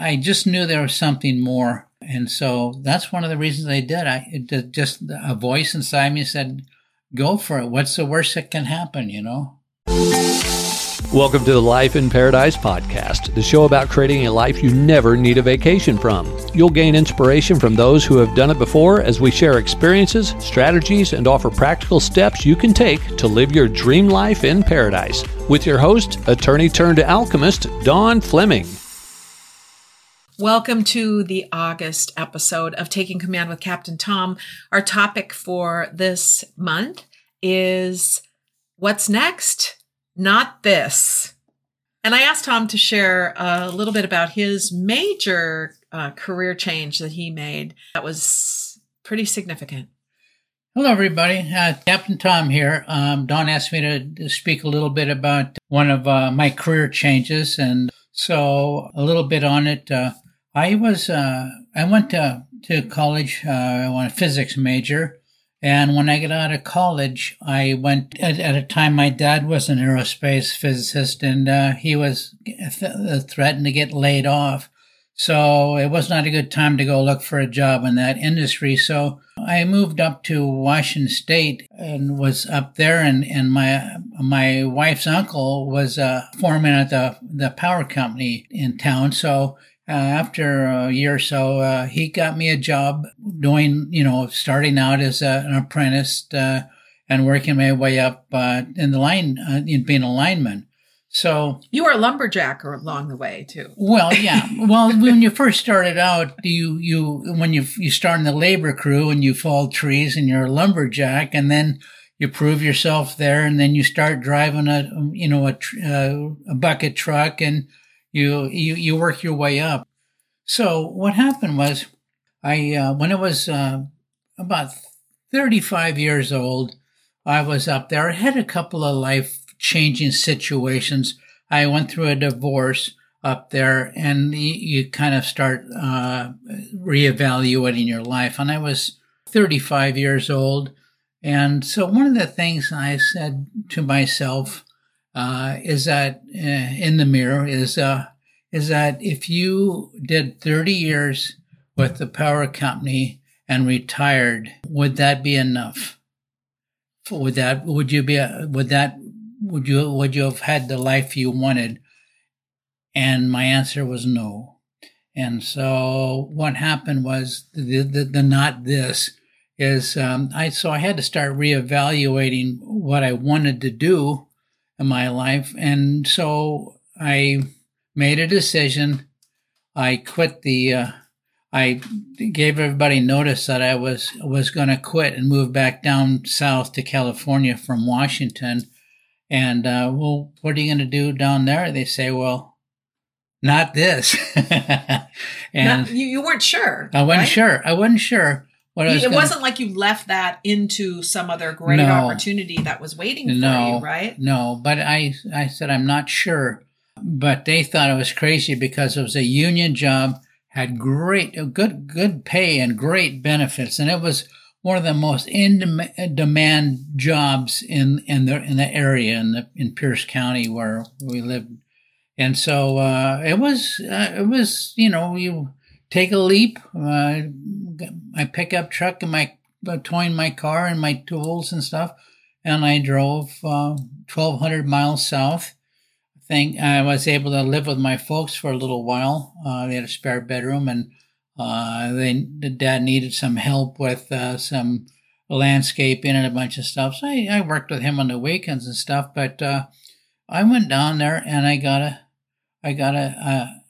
I just knew there was something more. And so that's one of the reasons I did. I just a voice inside me said, go for it. What's the worst that can happen, you know? Welcome to the Life in Paradise podcast, the show about creating a life you never need a vacation from. You'll gain inspiration from those who have done it before as we share experiences, strategies, and offer practical steps you can take to live your dream life in paradise. With your host, attorney turned alchemist, Dawn Fleming. Welcome to the August episode of Taking Command with Captain Tom. Our topic for this month is what's next? not this. And I asked Tom to share a little bit about his major uh, career change that he made. That was pretty significant. Hello, everybody. Uh, Captain Tom here. Um, Dawn asked me to, to, speak a little bit about one of uh, my career changes, and so a little bit on it. Uh, I was uh, I went to to college. Uh, I want a physics major, and when I got out of college, I went at, at a time my dad was an aerospace physicist and uh, he was th- uh, threatened to get laid off. So it was not a good time to go look for a job in that industry. So I moved up to Washington State and was up there and, and my my wife's uncle was a foreman at the, the power company in town. So uh, after a year or so, uh, he got me a job doing, you know, starting out as a, an apprentice uh, and working my way up uh, in the line, uh, in being a lineman. So you were a lumberjack along the way too. Well, yeah. well, when you first started out, you you when you you start in the labor crew and you fall trees and you're a lumberjack, and then you prove yourself there, and then you start driving a you know a, uh, a bucket truck and you you you work your way up. So what happened was, I uh, when I was uh, about 35 years old, I was up there. I had a couple of life changing situations. I went through a divorce up there, and you, you kind of start uh, reevaluating your life. And I was 35 years old. And so one of the things I said to myself uh, is that uh, in the mirror is uh, is that if you did 30 years with the power company and retired, would that be enough? Would that would you be would that would you would you have had the life you wanted? And my answer was no. And so what happened was the the, the not this is um, I so I had to start reevaluating what I wanted to do in my life, and so I made a decision. I quit the. Uh, I gave everybody notice that I was was going to quit and move back down south to California from Washington. And uh, well, what are you going to do down there? They say, well, not this. and not, you, you weren't sure. I wasn't right? sure. I wasn't sure it gonna... wasn't like you left that into some other great no. opportunity that was waiting for no, you, right? No, but I I said I'm not sure. But they thought it was crazy because it was a union job, had great good good pay and great benefits, and it was one of the most in demand jobs in in the in the area in the in Pierce County where we lived. And so uh, it was uh, it was you know you take a leap. Uh, my pickup truck and my uh, towing my car and my tools and stuff, and I drove uh, 1,200 miles south. I think I was able to live with my folks for a little while. Uh, they had a spare bedroom, and uh, they the dad needed some help with uh, some landscaping and a bunch of stuff. So I, I, worked with him on the weekends and stuff. But I went down there and I got a I got a,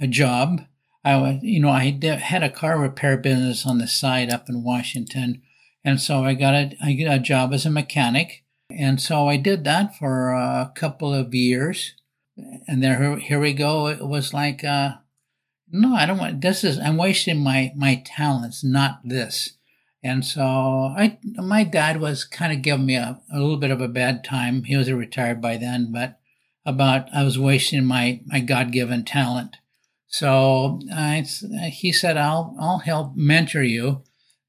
a, a job I was, you know, I had a car repair business on the side up in Washington. And so I got a, I got a job as a mechanic. And so I did that for a couple of years. And there, here we go. It was like, uh, no, I don't want, this is, I'm wasting my, my talents, not this. And so I, my dad was kind of giving me a, a little bit of a bad time. He was retired by then, but about, I was wasting my, my God given talent. So I, he said, I'll, I'll help mentor you.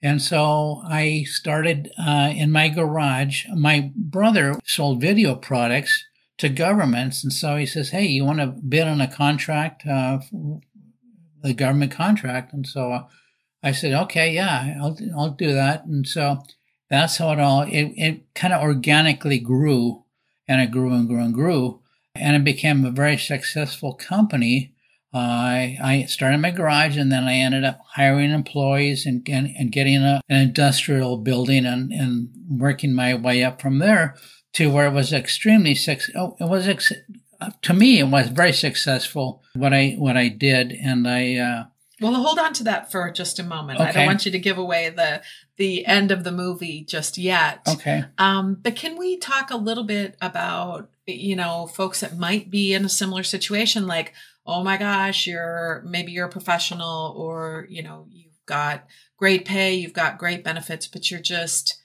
And so I started uh, in my garage. My brother sold video products to governments. And so he says, Hey, you want to bid on a contract uh, government contract. And so I said, okay, yeah, I'll, I'll do that. And so that's how it all, it, it kind of organically grew and it grew and grew and grew. And it became a very successful company. I, I started my garage and then I ended up hiring employees and, and, and getting a, an industrial building and, and working my way up from there to where it was extremely successful. Oh, it was, ex- to me, it was very successful what I, what I did. And I, uh, well, hold on to that for just a moment. Okay. I don't want you to give away the the end of the movie just yet. Okay. Um, but can we talk a little bit about you know folks that might be in a similar situation, like oh my gosh, you're maybe you're a professional, or you know you've got great pay, you've got great benefits, but you're just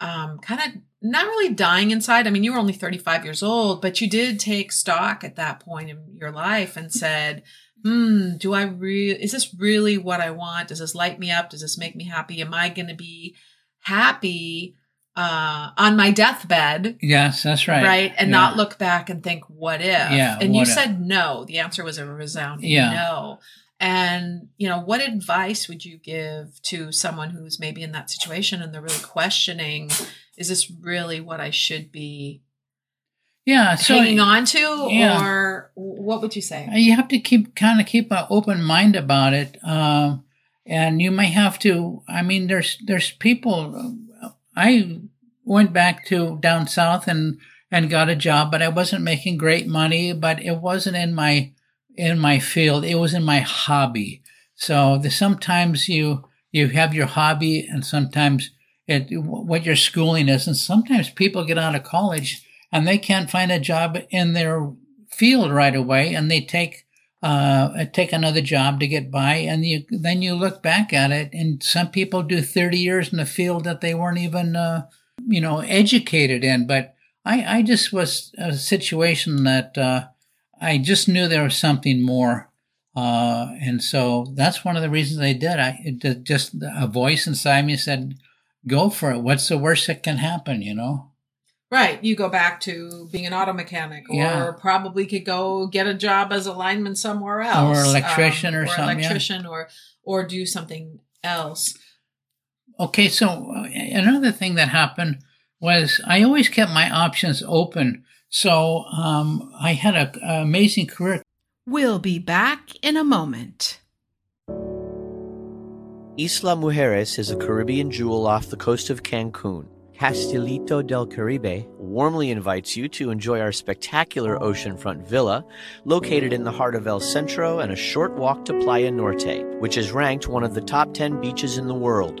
um, kind of not really dying inside. I mean, you were only 35 years old, but you did take stock at that point in your life and said hmm, do I really, is this really what I want? Does this light me up? Does this make me happy? Am I going to be happy uh, on my deathbed? Yes, that's right. Right. And yeah. not look back and think, what if? Yeah. And you if? said no. The answer was a resounding yeah. no. And, you know, what advice would you give to someone who's maybe in that situation and they're really questioning, is this really what I should be yeah, so, hanging on to, yeah. or what would you say? You have to keep kind of keep an open mind about it, um, and you may have to. I mean, there's there's people. I went back to down south and and got a job, but I wasn't making great money. But it wasn't in my in my field; it was in my hobby. So the, sometimes you you have your hobby, and sometimes it what your schooling is, and sometimes people get out of college and they can't find a job in their field right away, and they take uh, take another job to get by, and you then you look back at it, and some people do thirty years in a field that they weren't even uh, you know educated in. But I, I just was a situation that uh, I just knew there was something more. Uh, and so that's one of the reasons I did. I it, just a voice inside me said, "Go for it. What's the worst that can happen?" You know. Right. You go back to being an auto mechanic or yeah. probably could go get a job as a lineman somewhere else. Or electrician um, or, or, something. electrician yeah. or or do something else. Okay, so uh, another thing that happened was I always kept my options open. So um, I had an amazing career. We'll be back in a moment. Isla Mujeres is a Caribbean jewel off the coast of Cancun. Castilito del Caribe warmly invites you to enjoy our spectacular oceanfront villa located in the heart of El Centro and a short walk to Playa Norte, which is ranked one of the top 10 beaches in the world.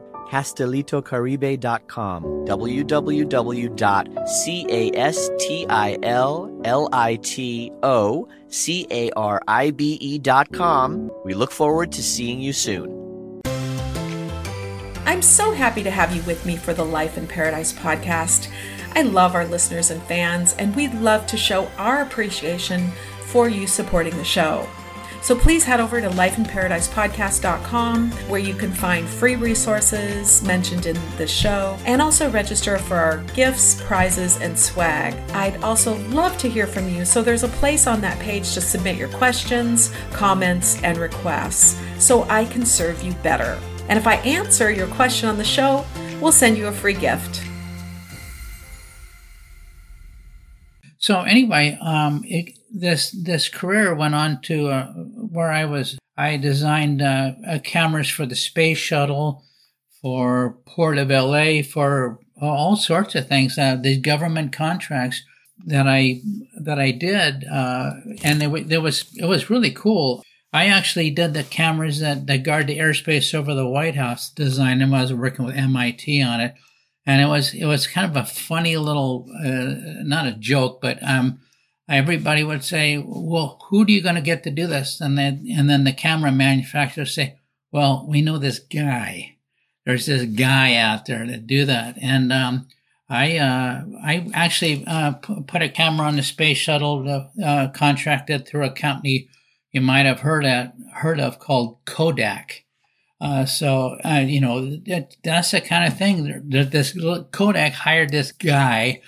castilitocaribe.com. www.castilitocaribe.com. We look forward to seeing you soon. I'm so happy to have you with me for the Life in Paradise podcast. I love our listeners and fans, and we'd love to show our appreciation for you supporting the show. So please head over to lifeinparadisepodcast.com where you can find free resources mentioned in the show and also register for our gifts, prizes, and swag. I'd also love to hear from you, so there's a place on that page to submit your questions, comments, and requests so I can serve you better. And if I answer your question on the show, we'll send you a free gift. So anyway, um, it, this this career went on to uh, where I was. I designed uh, cameras for the space shuttle, for Port of LA, for all sorts of things. Uh, these government contracts that I that I did, uh, and there was it was really cool. I actually did the cameras that, that guard the airspace over the White House. Designed them. I was working with MIT on it, and it was it was kind of a funny little, uh, not a joke, but um, everybody would say, "Well, who are you going to get to do this?" And then and then the camera manufacturers say, "Well, we know this guy. There's this guy out there to do that." And um, I uh, I actually uh, put a camera on the space shuttle uh, contracted through a company you might have heard at, heard of called Kodak. Uh, so uh, you know that, that's the kind of thing. That this Kodak hired this guy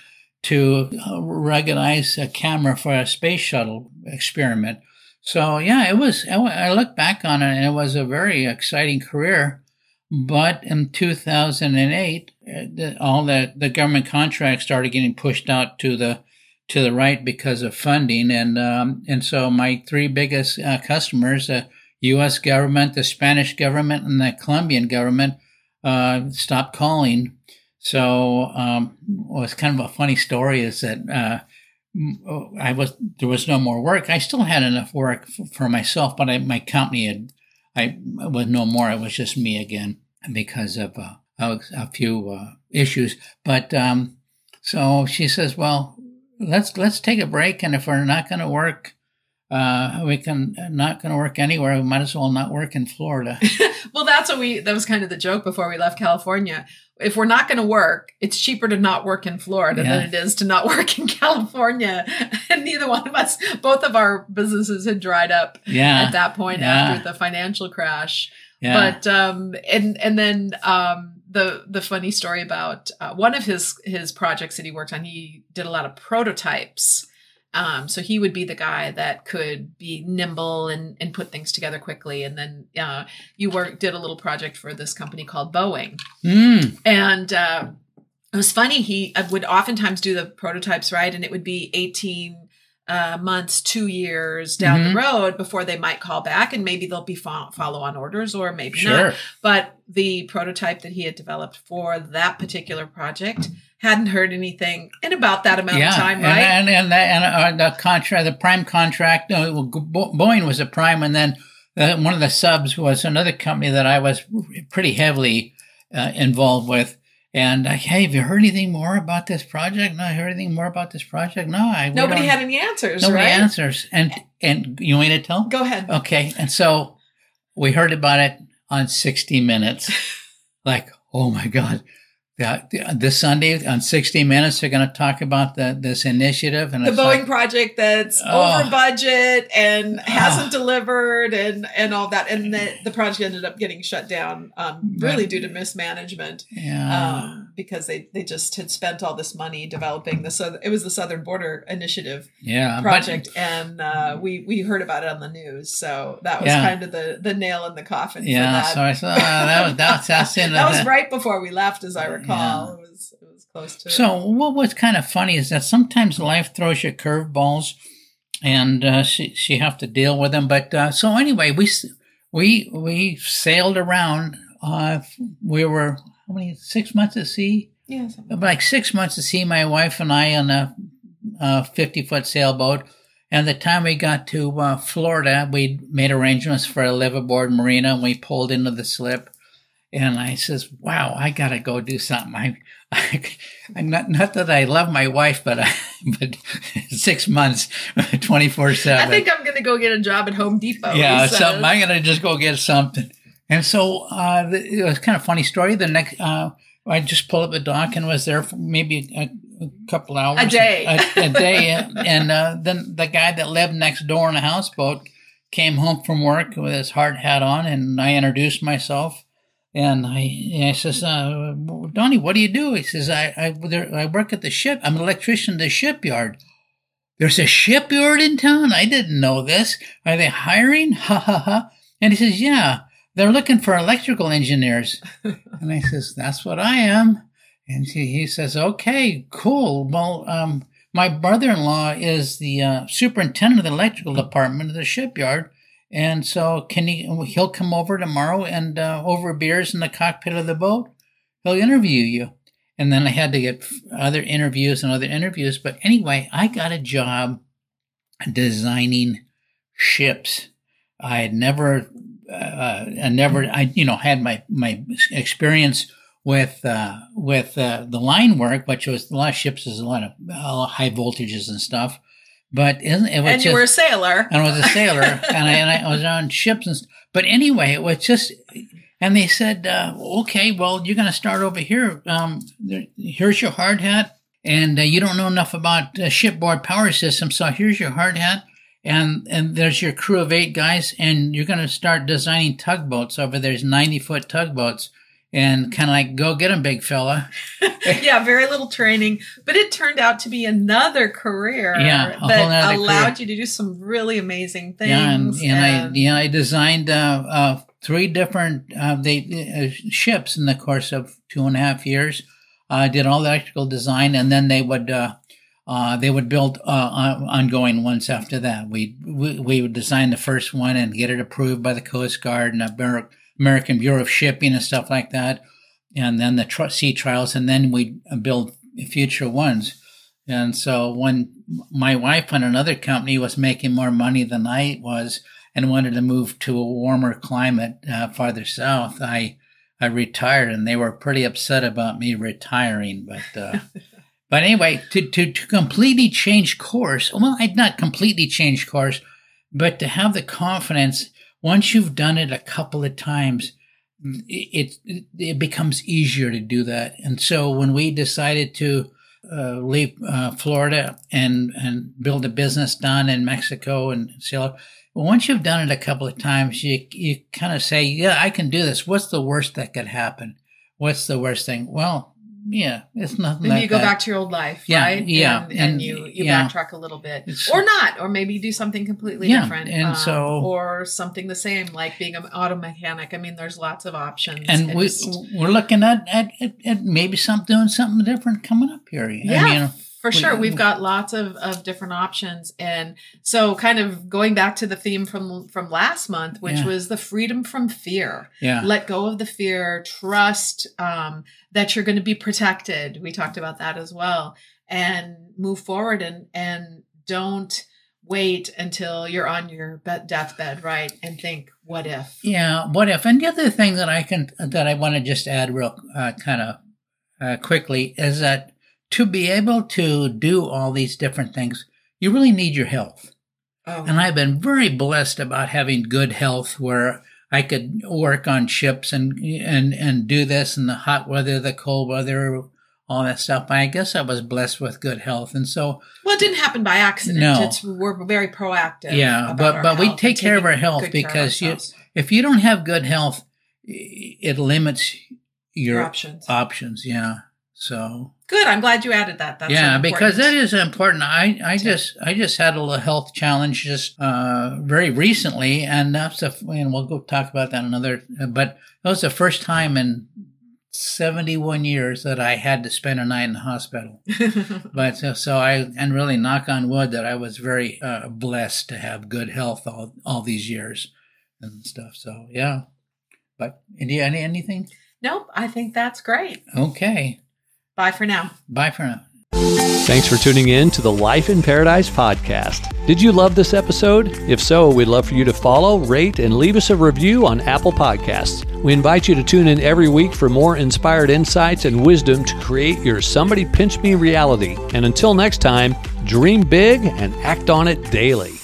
to uh, recognize a camera for a space shuttle experiment. So yeah, it was. I look back on it, and it was a very exciting career. But in 2008, uh, all the, the government contracts started getting pushed out to the to the right because of funding, and um, and so my three biggest uh, customers, the U.S. government, the Spanish government, and the Colombian government, uh, stopped calling. So um, what's kind of a funny story is that uh, I was there was no more work. I still had enough work for myself, but I, my company had I was no more. It was just me again because of uh, a, a, few uh, issues. But um, so she says, "Well, let's let's take a break, and if we're not going to work." Uh, we can not going to work anywhere. We might as well not work in Florida. well, that's what we. That was kind of the joke before we left California. If we're not going to work, it's cheaper to not work in Florida yeah. than it is to not work in California. And neither one of us, both of our businesses had dried up yeah. at that point yeah. after the financial crash. Yeah. But um, and and then um, the the funny story about uh, one of his his projects that he worked on, he did a lot of prototypes. Um, so he would be the guy that could be nimble and, and put things together quickly. And then uh, you work did a little project for this company called Boeing, mm. and uh, it was funny. He uh, would oftentimes do the prototypes right, and it would be eighteen uh, months, two years down mm-hmm. the road before they might call back, and maybe they'll be fo- follow on orders or maybe sure. not. But the prototype that he had developed for that particular project hadn't heard anything in about that amount yeah. of time, right? And and, and, the, and uh, the contract, the prime contract, uh, Boeing was a prime, and then uh, one of the subs was another company that I was pretty heavily uh, involved with. And uh, hey, have you heard anything more about this project? No, I heard anything more about this project. No, I nobody had any answers. Nobody right? answers. And and you want me to tell? Go ahead. Okay. And so we heard about it on 60 Minutes. like, oh my god, yeah, this Sunday on 60 Minutes, they're going to talk about the, this initiative and the Boeing like, project that's oh. over budget and hasn't oh. delivered and, and all that. And the, the project ended up getting shut down, um, really due to mismanagement. Yeah. Um, because they, they just had spent all this money developing the, so it was the Southern Border Initiative yeah, project. But, and, uh, we, we heard about it on the news. So that was yeah. kind of the, the nail in the coffin. Yeah. So I saw uh, that was, that's, that's in that was right before we left, as I recall recall. Yeah. It was it was close to. So what was kind of funny is that sometimes life throws you curveballs, and uh, she she have to deal with them. But uh, so anyway, we we we sailed around. Uh, we were how many six months at sea? Yeah, like six months at sea. My wife and I on a, a fifty foot sailboat. And the time we got to uh, Florida, we made arrangements for a liveaboard marina, and we pulled into the slip and I says, "Wow, I gotta go do something." I, I, am not not that I love my wife, but I, but six months, twenty four seven. I think I'm gonna go get a job at Home Depot. Yeah, something. I'm gonna just go get something. And so uh, it was kind of funny story. The next, uh, I just pulled up the dock and was there for maybe a, a couple hours, a day, a, a day, and uh, then the guy that lived next door in a houseboat came home from work with his hard hat on, and I introduced myself and I, and I says, uh, Donnie, what do you do? He says, I, I, there, I work at the ship. I'm an electrician at the shipyard. There's a shipyard in town? I didn't know this. Are they hiring? Ha ha ha. And he says, yeah, they're looking for electrical engineers. and I says, that's what I am. And he, he says, okay, cool. Well, um, my brother-in-law is the uh, superintendent of the electrical department of the shipyard. And so, can he? He'll come over tomorrow and uh, over beers in the cockpit of the boat. He'll interview you. And then I had to get other interviews and other interviews. But anyway, I got a job designing ships. I had never, uh, I never, I you know had my my experience with uh, with uh, the line work, which was a lot of ships is a lot of high voltages and stuff. But isn't it was and you were a sailor, and I was a sailor, and, I, and I was on ships and. But anyway, it was just And they said, uh, okay, well, you're going to start over here. Um, there, here's your hard hat. And uh, you don't know enough about uh, shipboard power systems. So here's your hard hat. And, and there's your crew of eight guys. And you're going to start designing tugboats over there's 90 foot tugboats and kind of like go get him big fella. yeah, very little training, but it turned out to be another career Yeah, a that allowed nother you to do some really amazing things. Yeah, and, and, I yeah I designed uh, uh, three different uh, they uh, ships in the course of two and a half years. I did all the electrical design, and then they would uh, uh, they would build uh, ongoing ones after that. We, we we would design the first one and get it approved by the Coast Guard and Amer- American Bureau of Shipping and stuff like that, and then the tr- sea trials, and then we build future ones. And so when my wife and another company was making more money than I was and wanted to move to a warmer climate uh, farther south, I I retired, and they were pretty upset about me retiring. But uh, but anyway, to, to to completely change course, well, I'd not completely change course, but to have the confidence once you've done it a couple of times. It, it it becomes easier to do that, and so when we decided to uh, leave uh, Florida and and build a business down in Mexico and Cielo. Once you've done it a couple of times, you you kind of say, "Yeah, I can do this." What's the worst that could happen? What's the worst thing? Well, yeah, it's nothing. Then like you go that. back to your old life, Yeah, right? yeah, and, and, and- you you yeah. backtrack a little bit, It's- or not, or maybe you do something completely Yeah, different, um, and so- or something the same, like being an auto mechanic. I mean, there's lots of options, and It we just- we're looking at, at, at, at maybe some doing something different coming up here. Yeah, I mean, for sure. We've got lots of, of different options. And so kind of going back to the theme from from last month, which Yeah. was the freedom from fear. yeah, Let go of the fear, trust um, that you're going to be protected. We talked about that as well. And move forward and and don't wait until you're on your be- deathbed, right? And think, what if? Yeah, what if? And the other thing that I can that I want to just add real uh, kind of uh, quickly is that to be able to do all these different things, you really need your health. Oh, And I've been very blessed about having good health where I could work on ships and and and do this in the hot weather, the cold weather, all that stuff. I guess I was blessed with good health, and so well, it didn't happen by accident. No. It's, we're very proactive. Yeah, but- but we take care of our health good care of because you- if you don't have good health, it limits your, Your options. Options, yeah. So Good. I'm glad you added that. That's yeah, an because that is important- I, I just I just had a little health challenge just uh, very recently, and that's the and we'll go talk about that another. But that was the first time in seventy one years that I had to spend a night in the hospital. But so, so I and really knock on wood that I was very uh, blessed to have good health all all these years and stuff. So yeah. But any any anything? nope. I think that's great. Okay. Bye for now. Bye for now. Thanks for tuning in to the Life in Paradise podcast. Did you love this episode? If so, we'd love for you to follow, rate, and leave us a review on Apple Podcasts. We invite you to tune in every week for more inspired insights and wisdom to create your Somebody Pinch Me reality. And until next time, dream big and act on it daily.